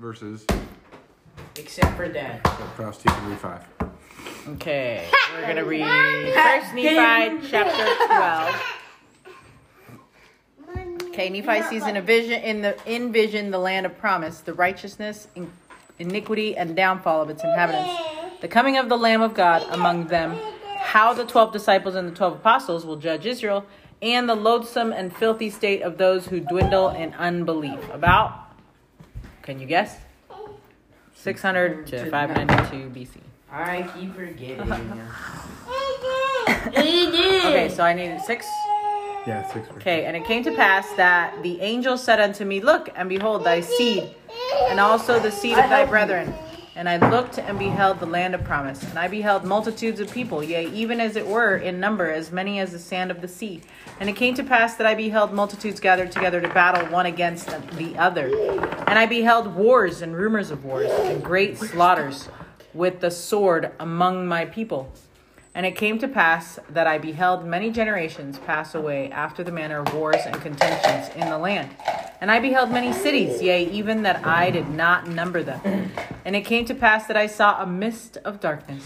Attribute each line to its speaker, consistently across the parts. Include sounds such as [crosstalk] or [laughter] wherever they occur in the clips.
Speaker 1: verses.
Speaker 2: Except for Dad.
Speaker 1: So Proust, you can read five.
Speaker 3: Okay, we're gonna read First Nephi chapter twelve. Okay, Nephi sees in a vision in the in vision the land of promise, the righteousness, in, iniquity, and downfall of its inhabitants, the coming of the Lamb of God among them, how the twelve disciples and the twelve apostles will judge Israel, and the loathsome and filthy state of those who dwindle in unbelief. About, can you guess? Six hundred to oh. five ninety two BC.
Speaker 2: I keep forgetting. [laughs]
Speaker 3: Okay, so I needed six.
Speaker 1: Yeah, six.
Speaker 3: Okay, and it came to pass that the angel said unto me, Look, and behold, thy seed, and also the seed of thy brethren. And I looked and beheld the land of promise, and I beheld multitudes of people, yea, even as it were in number, as many as the sand of the sea. And it came to pass that I beheld multitudes gathered together to battle one against the other. And I beheld wars and rumors of wars, and great slaughters with the sword among my people. And it came to pass that I beheld many generations pass away after the manner of wars and contentions in the land. And I beheld many cities, yea, even that I did not number them. And it came to pass that I saw a mist of darkness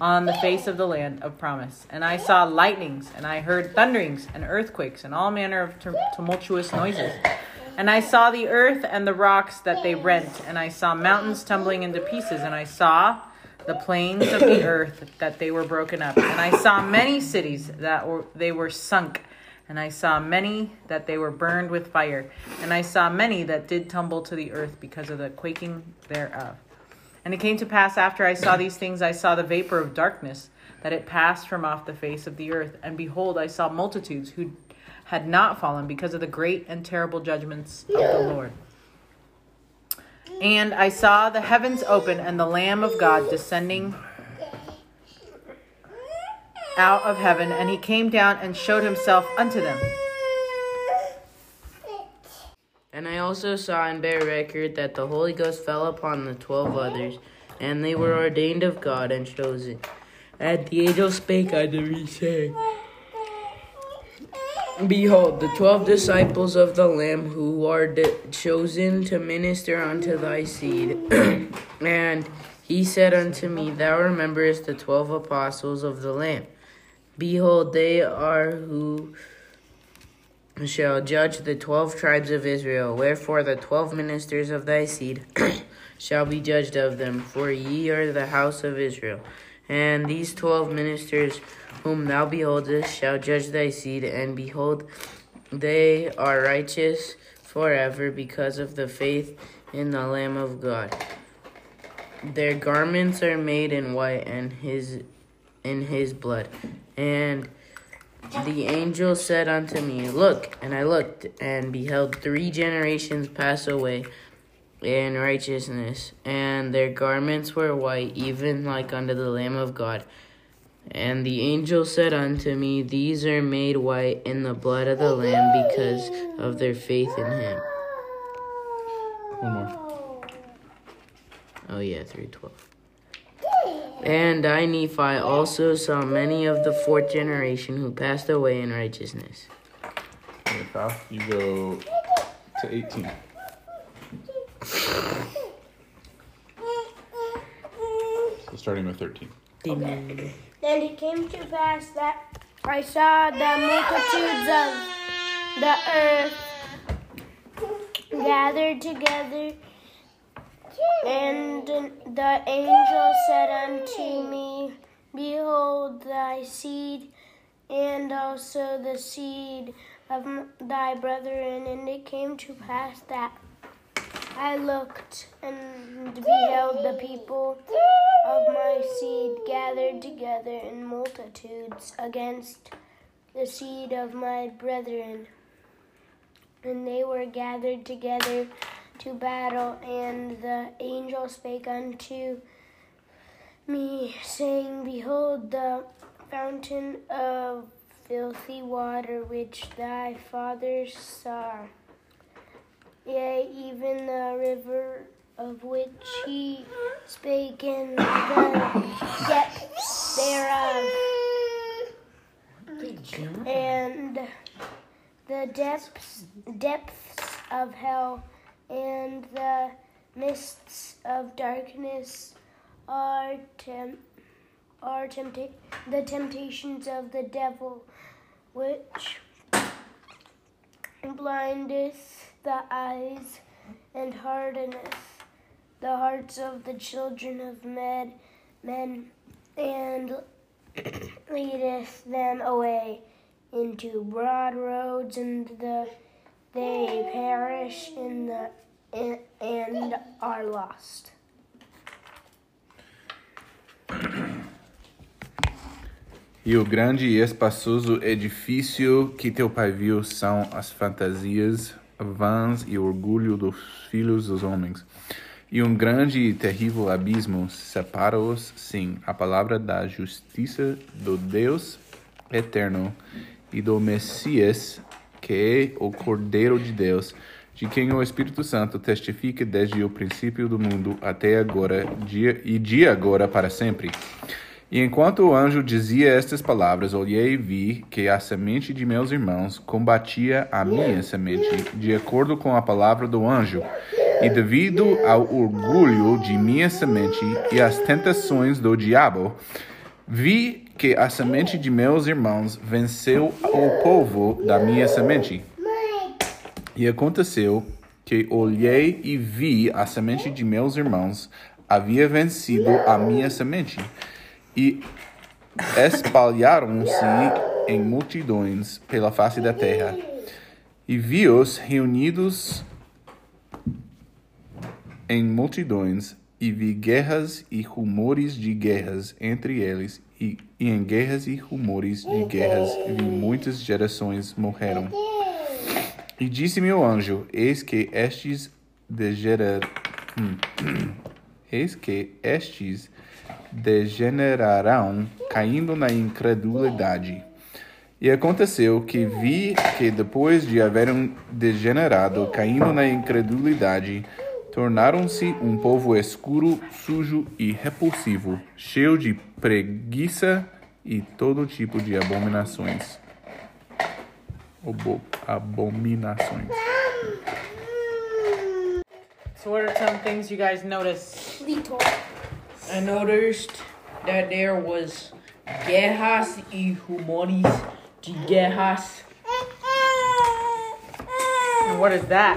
Speaker 3: on the face of the land of promise. And I saw lightnings, and I heard thunderings, and earthquakes, and all manner of tumultuous noises. And I saw the earth and the rocks that they rent, and I saw mountains tumbling into pieces, and I saw the plains of the earth that they were broken up. And I saw many cities that were they were sunk, and I saw many that they were burned with fire, and I saw many that did tumble to the earth because of the quaking thereof. And it came to pass after I saw these things, I saw the vapor of darkness, that it passed from off the face of the earth. And behold, I saw multitudes who had not fallen because of the great and terrible judgments of the Lord. And I saw the heavens open and the Lamb of God descending out of heaven, and he came down and showed himself unto them.
Speaker 2: And I also saw and bear record that the Holy Ghost fell upon the twelve others, and they were ordained of God and chosen. And the angel spake unto me, saying, Behold, the twelve disciples of the Lamb who are de- chosen to minister unto thy seed. [clears throat] and he said unto me, Thou rememberest the twelve apostles of the Lamb. Behold, they are who shall judge the twelve tribes of Israel. Wherefore the twelve ministers of thy seed [clears throat] shall be judged of them, for ye are the house of Israel. And these twelve ministers whom thou beholdest shall judge thy seed, and behold, they are righteous forever because of the faith in the Lamb of God. Their garments are made in white, and his in his blood. And the angel said unto me, Look, and I looked, and beheld three generations pass away in righteousness, and their garments were white, even like unto the Lamb of God. And the angel said unto me, These are made white in the blood of the Lamb because of their faith in him.
Speaker 1: One more.
Speaker 2: Oh, yeah, 312. And I, Nephi, also saw many of the fourth generation who passed away in righteousness.
Speaker 1: Okay, Proust, you go to 18. So starting with 13.
Speaker 2: Amen.
Speaker 4: Then it came to pass that I saw the multitudes of the earth gathered together, and the angel said unto me, Behold, thy seed, and also the seed of thy brethren. And it came to pass that I looked and beheld the people of my seed gathered together in multitudes against the seed of my brethren. And they were gathered together to battle, and the angel spake unto me, saying, Behold, the fountain of filthy water which thy fathers saw. Yea, even the river of which he spake in the depths thereof, and the depths depths of hell, and the mists of darkness are tem- are tempta- the temptations of the devil, which blindeth the eyes and hardeneth the hearts of the children of men, men and leadeth them away into broad roads, and the, they perish in the and are lost.
Speaker 5: E o grande e espaçoso edifício que teu pai viu são as fantasias vãs e orgulho dos filhos dos homens. E um grande e terrível abismo separa-os, sim, a palavra da justiça do Deus eterno e do Messias, que é o Cordeiro de Deus, de quem o Espírito Santo testifica desde o princípio do mundo até agora dia, e de agora para sempre. E enquanto o anjo dizia estas palavras, olhei e vi que a semente de meus irmãos combatia a minha semente, de acordo com a palavra do anjo. E devido ao orgulho de minha semente e às tentações do diabo, vi que a semente de meus irmãos venceu o povo da minha semente. E aconteceu que olhei e vi a semente de meus irmãos havia vencido a minha semente. E espalharam-se em multidões pela face da terra. E vi-os reunidos em multidões, e vi guerras e rumores de guerras entre eles, e, e em guerras e rumores de guerras vi muitas gerações morreram. E disse-me o anjo: Eis que estes degener... hum, [clears throat] Eis que estes degenerarão, caindo na incredulidade. E aconteceu que vi que depois de haverem degenerado, caindo na incredulidade, tornaram-se um povo escuro, sujo e repulsivo, cheio de preguiça e todo tipo de abominações. Obo abominações.
Speaker 3: So, what are some things you guys notice?
Speaker 4: Little.
Speaker 2: I noticed that there was guerras y rumores de guerras.
Speaker 3: And [laughs] what is that?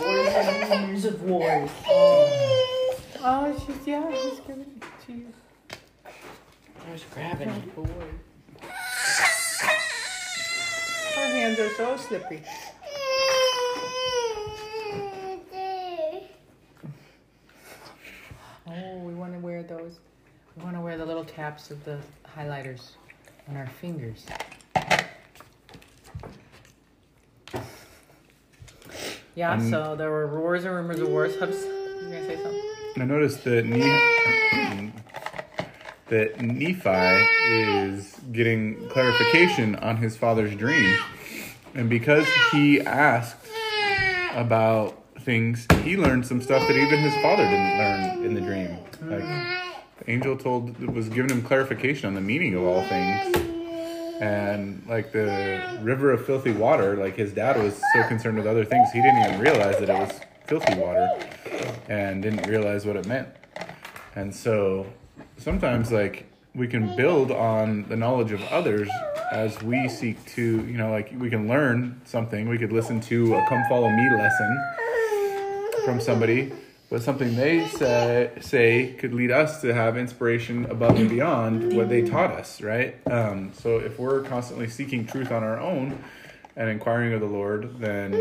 Speaker 2: That's wars and rumors of wars.
Speaker 3: Oh, she's yeah, she's giving it to you.
Speaker 2: I was grabbing it.
Speaker 3: Her hands are so slippery. Oh, we want to wear those. We want to wear the little caps of the highlighters on our fingers. Yeah,
Speaker 5: Um,
Speaker 3: so there were roars and rumors of wars. Hubs, you gonna say something?
Speaker 5: I noticed that ne- that Nephi is getting clarification on his father's dream, and because he asked about things, he learned some stuff that even his father didn't learn in the dream. Like the angel told was giving him clarification on the meaning of all things. And like the river of filthy water, like his dad was so concerned with other things, he didn't even realize that it was filthy water and didn't realize what it meant. And so sometimes like we can build on the knowledge of others as we seek to, you know, like we can learn something. We could listen to a come follow me lesson from somebody, but something they say say could lead us to have inspiration above and beyond what they taught us, right? Um, so if we're constantly seeking truth on our own and inquiring of the Lord, then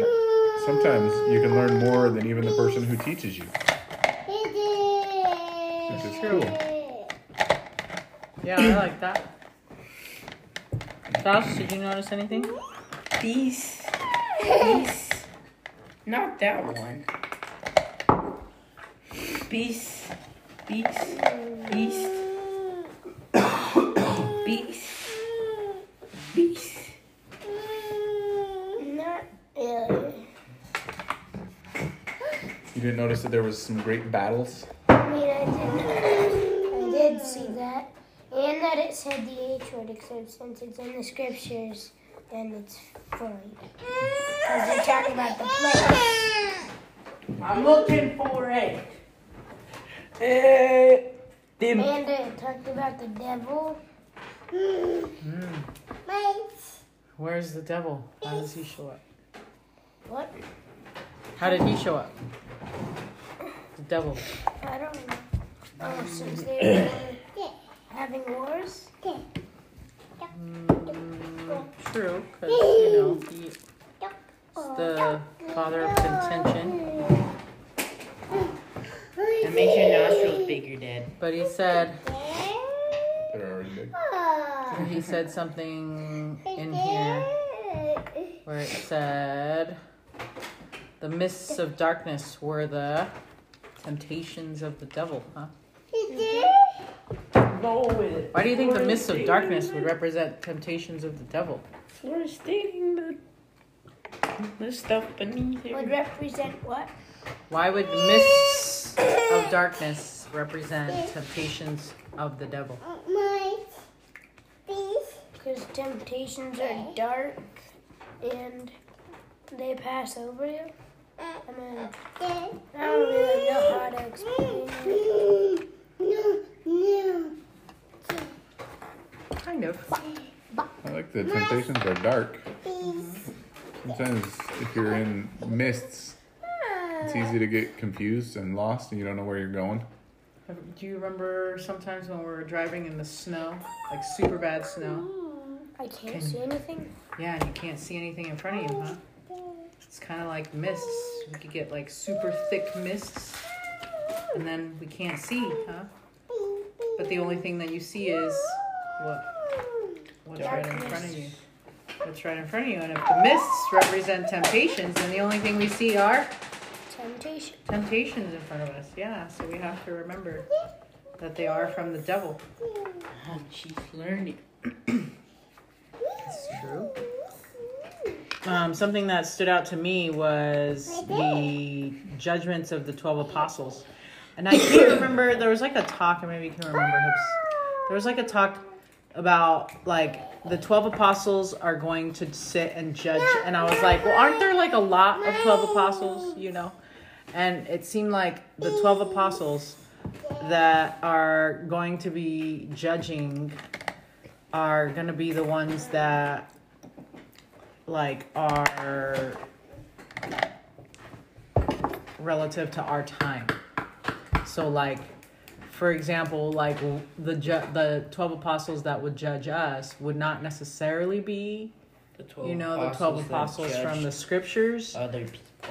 Speaker 5: sometimes you can learn more than even the person who teaches you. Which is cool.
Speaker 3: Yeah, I like that. Josh, did you notice anything?
Speaker 2: Peace. [laughs] Peace. Not that one. Peace. Peace. Peace. Peace. Peace.
Speaker 4: Not really.
Speaker 5: You didn't notice that there was some great battles.
Speaker 4: I mean, I did. I did see that, and that it said the H word, except since it's in the scriptures, then it's fine. Because they're talking about the place.
Speaker 2: I'm looking for it. Uh, the,
Speaker 4: And it talked about the devil.
Speaker 3: Where's the devil? How does he show up?
Speaker 4: What?
Speaker 3: How did he show up? The devil.
Speaker 4: I don't know. Oh, since they were having wars?
Speaker 3: Mm, true, because, you know, he's the father of contention.
Speaker 2: That makes your nostrils bigger, Dad.
Speaker 3: But he said,
Speaker 1: They're already big.
Speaker 3: he said something in here where it said, the mists of darkness were the temptations of the devil, huh?
Speaker 2: Go with.
Speaker 3: Why do you think the mists of darkness would represent temptations of the devil?
Speaker 2: We're stating the, the stuff beneath
Speaker 4: Would represent what?
Speaker 3: Why would the mists of darkness represent temptations of the devil?
Speaker 4: Because temptations are dark and they pass over you. I mean, I don't really know how to explain it.
Speaker 3: Kind of.
Speaker 1: I like the temptations are dark. Sometimes if you're in mists, it's easy to get confused and lost and you don't know where you're going.
Speaker 3: Do you remember sometimes when we were driving in the snow, like super bad snow?
Speaker 4: Oh, I can't see anything.
Speaker 3: Yeah, and you can't see anything in front of you, huh? It's kind of like mists. We could get like super thick mists, and then we can't see, huh? But the only thing that you see is what? What's right in front of you? What's right in front of you? And if the mists represent temptations, then the only thing we see are
Speaker 4: Temptation.
Speaker 3: Temptations in front of us. Yeah, so we have to remember that they are from the devil.
Speaker 2: And she's learning.
Speaker 3: That's true. Um, something that stood out to me was the judgments of the 12 apostles. And I can't [coughs] remember, there was like a talk, or maybe you can remember. Hips. There was like a talk about like the 12 apostles are going to sit and judge. And I was like, well, aren't there like a lot of 12 apostles, you know? And it seemed like the 12 apostles that are going to be judging are going to be the ones that like are relative to our time. So like for example, like the ju- the 12 apostles that would judge us would not necessarily be,
Speaker 2: The 12
Speaker 3: you know, the 12 apostles from the scriptures.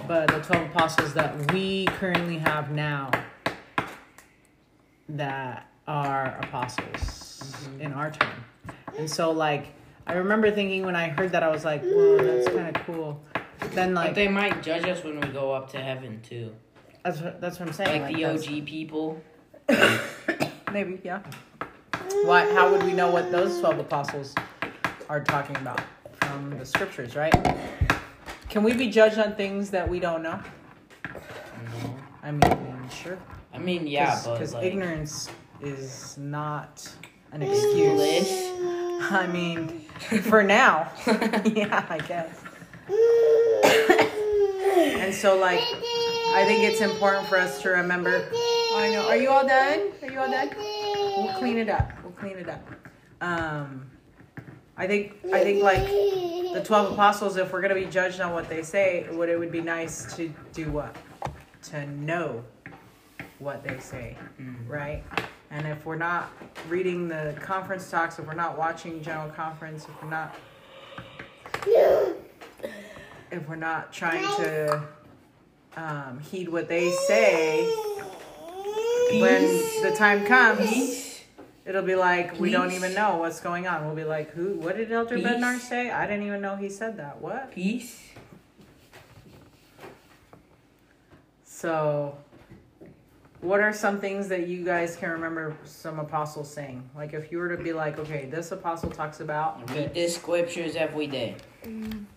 Speaker 3: But the 12 apostles that we currently have now that are apostles mm-hmm. in our time. And so like I remember thinking when I heard that I was like, "Whoa, that's kind of cool." Then
Speaker 2: But
Speaker 3: like
Speaker 2: they might judge us when we go up to heaven too.
Speaker 3: that's what, that's what I'm saying.
Speaker 2: Like the OG people. [coughs]
Speaker 3: Maybe, yeah. Why? How would we know what those twelve apostles are talking about from the scriptures, right? Can we be judged on things that we don't know?
Speaker 2: No.
Speaker 3: I mean, sure.
Speaker 2: I mean, yeah, but
Speaker 3: because
Speaker 2: like
Speaker 3: ignorance is not an excuse. I mean, for now, [laughs] yeah, I guess. [laughs] and so, like, I think it's important for us to remember. I know. Are you all done? Are you all done? We'll clean it up. We'll clean it up. Um, I think I think like the twelve apostles. If we're gonna be judged on what they say, would it would be nice to do what? To know what they say, right? And if we're not reading the conference talks, if we're not watching general conference, if we're not if we're not trying to um, heed what they say, when the time comes, it'll be like we don't even know what's going on. We'll be like, "Who? What did Elder
Speaker 2: Peace.
Speaker 3: Bednar say? I didn't even know he said that. What?"
Speaker 2: Peace.
Speaker 3: So, what are some things that you guys can remember some apostles saying? Like, if you were to be like, "Okay, this apostle talks about
Speaker 2: Read the scriptures every day.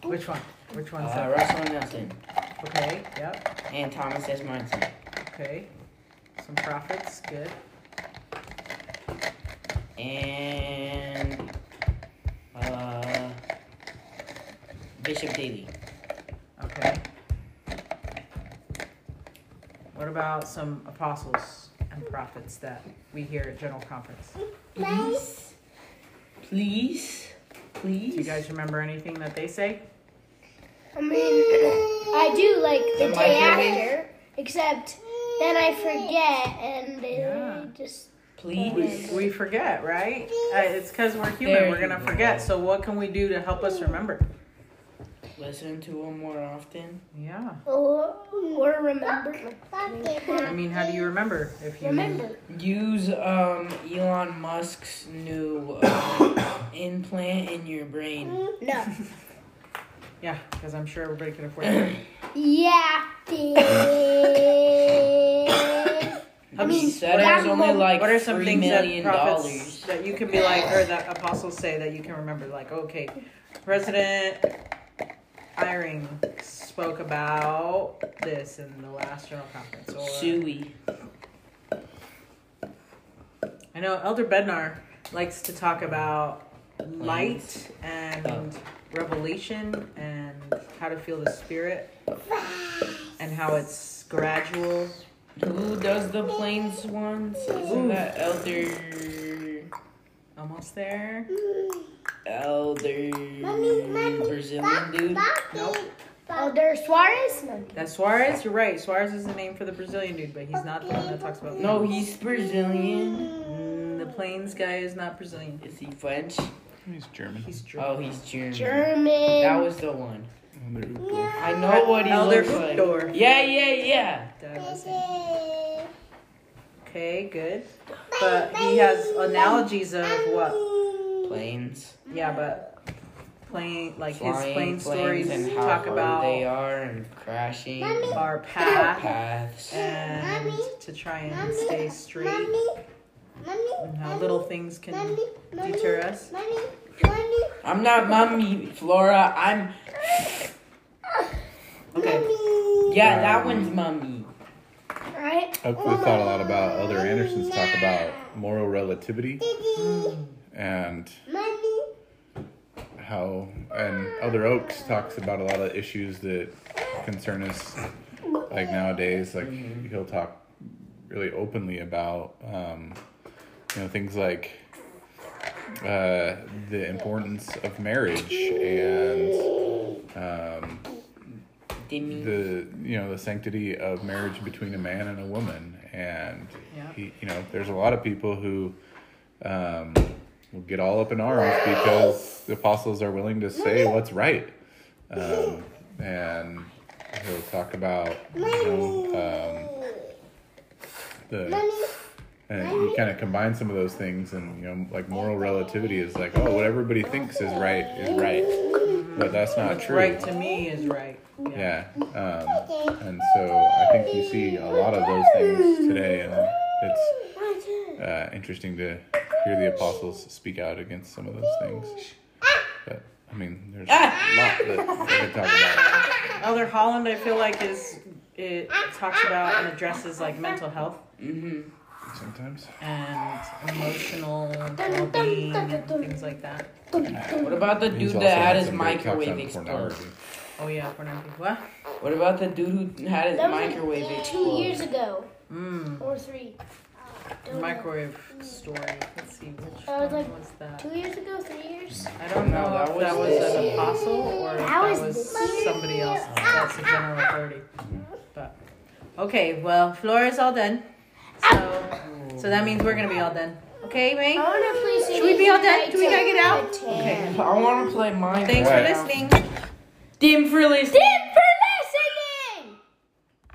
Speaker 3: which one? Which one's
Speaker 2: Uh,
Speaker 3: that?"
Speaker 2: Russell Nelson
Speaker 3: Okay. Yep.
Speaker 2: and Thomas S. Monson.
Speaker 3: Okay. Some prophets. Good.
Speaker 2: And uh, Bishop Daly.
Speaker 3: Okay. What about some apostles and prophets that we hear at General Conference?
Speaker 2: Please. Please. Please.
Speaker 3: Do you guys remember anything that they say?
Speaker 4: I mean, I do like the
Speaker 2: The
Speaker 4: day after, except then I forget and it
Speaker 3: Yeah.
Speaker 4: just.
Speaker 2: Please.
Speaker 3: We forget, right? Uh, it's because we're human.
Speaker 2: There
Speaker 3: we're gonna
Speaker 2: go.
Speaker 3: forget. So what can we do to help us remember?
Speaker 2: Listen to them more often.
Speaker 3: Yeah.
Speaker 4: Or, or remember.
Speaker 3: I mean, how do you remember if you
Speaker 4: Remember.
Speaker 2: Use um Elon Musk's new um, [coughs] implant in your brain.
Speaker 4: No. [laughs]
Speaker 3: Yeah, because I'm sure everybody can afford [coughs] it.
Speaker 4: Yeah.
Speaker 3: I mean,
Speaker 2: said
Speaker 3: what
Speaker 2: it
Speaker 3: are,
Speaker 2: was only like
Speaker 3: what are some
Speaker 2: three
Speaker 3: things that
Speaker 2: million
Speaker 3: prophets
Speaker 2: dollars.
Speaker 3: that you can be like, or that apostles say that you can remember? Like, okay, President Eyring spoke about this in the last general conference, or
Speaker 2: Suey.
Speaker 3: I know Elder Bednar likes to talk about light and oh. revelation and how to feel the spirit and how it's gradual.
Speaker 2: Who does the planes ones? Isn't that Elder
Speaker 3: Almost there.
Speaker 2: Elder Brazilian dude?
Speaker 3: Nope.
Speaker 4: Elder Soares? No.
Speaker 3: That's Soares. You're right. Soares is the name for the Brazilian dude, but he's not the one that talks about.
Speaker 2: No, he's Brazilian.
Speaker 3: Mm, the plains guy is not Brazilian.
Speaker 2: Is he French?
Speaker 1: He's German.
Speaker 3: He's German.
Speaker 2: Oh, he's German.
Speaker 4: German.
Speaker 2: That was the one.
Speaker 1: Elder
Speaker 2: I know what he
Speaker 3: Elder
Speaker 2: looks like.
Speaker 3: Uchtdorf.
Speaker 2: Yeah, yeah, yeah.
Speaker 3: That. Okay, good. But he has analogies of what?
Speaker 2: Planes.
Speaker 3: Yeah, but plane like his plane stories
Speaker 2: and how
Speaker 3: talk about
Speaker 2: they are and crashing.
Speaker 3: our path
Speaker 2: Paths.
Speaker 3: and to try and stay straight and how little things can deter us.
Speaker 2: I'm not mommy, Flora. I'm.
Speaker 3: Okay.
Speaker 2: Yeah, that one's mommy.
Speaker 4: Right?
Speaker 1: I've thought a lot about other Andersen's talk about moral relativity and how, and other Oaks talks about a lot of issues that concern us, like nowadays. Like he'll talk really openly about, um, you know, things like uh, the importance of marriage and um,
Speaker 2: Demi.
Speaker 1: the you know the sanctity of marriage between a man and a woman. And
Speaker 3: Yeah.
Speaker 1: he, you know there's a lot of people who um, will get all up in arms because the apostles are willing to say what's right. Um, and he'll talk about you know um, the and you kind of combine some of those things and you know like moral relativity is like oh what everybody thinks is right is right but that's not
Speaker 3: What's
Speaker 1: true
Speaker 3: right to me is right.
Speaker 1: yeah. Um, and so I think you see a lot of those things today, and it's uh, interesting to hear the apostles speak out against some of those things. But I mean, there's a lot that they talk about.
Speaker 3: Elder Holland, I feel like is it talks about and addresses like mental health
Speaker 2: Mm-hmm.
Speaker 1: Sometimes.
Speaker 3: and emotional well-being and things like that.
Speaker 2: What about the dude that had his
Speaker 1: some great talks
Speaker 2: microwave
Speaker 1: on
Speaker 2: explode?
Speaker 3: Oh yeah, pornography. What?
Speaker 2: What about the dude who had his
Speaker 4: That
Speaker 2: microwave
Speaker 4: like
Speaker 2: explode?
Speaker 4: two years ago.
Speaker 3: Mm.
Speaker 4: Or three. Don't know.
Speaker 3: Microwave story. Let's see which
Speaker 4: That was like
Speaker 3: was that.
Speaker 4: Two years ago, three years?
Speaker 3: I don't know
Speaker 2: No, that
Speaker 3: if
Speaker 2: was
Speaker 3: that was
Speaker 2: this
Speaker 3: an apostle or if
Speaker 4: That
Speaker 3: that
Speaker 4: was
Speaker 3: was somebody else. That's a general authority. But okay, well, floor is all done. So so that means we're gonna be all done. Okay,
Speaker 4: I
Speaker 3: May?
Speaker 4: want to play
Speaker 3: Should we be all done? Do we gotta get out?
Speaker 4: Okay.
Speaker 2: I want to play Minecraft.
Speaker 3: Thanks for listening.
Speaker 2: Dim for listening.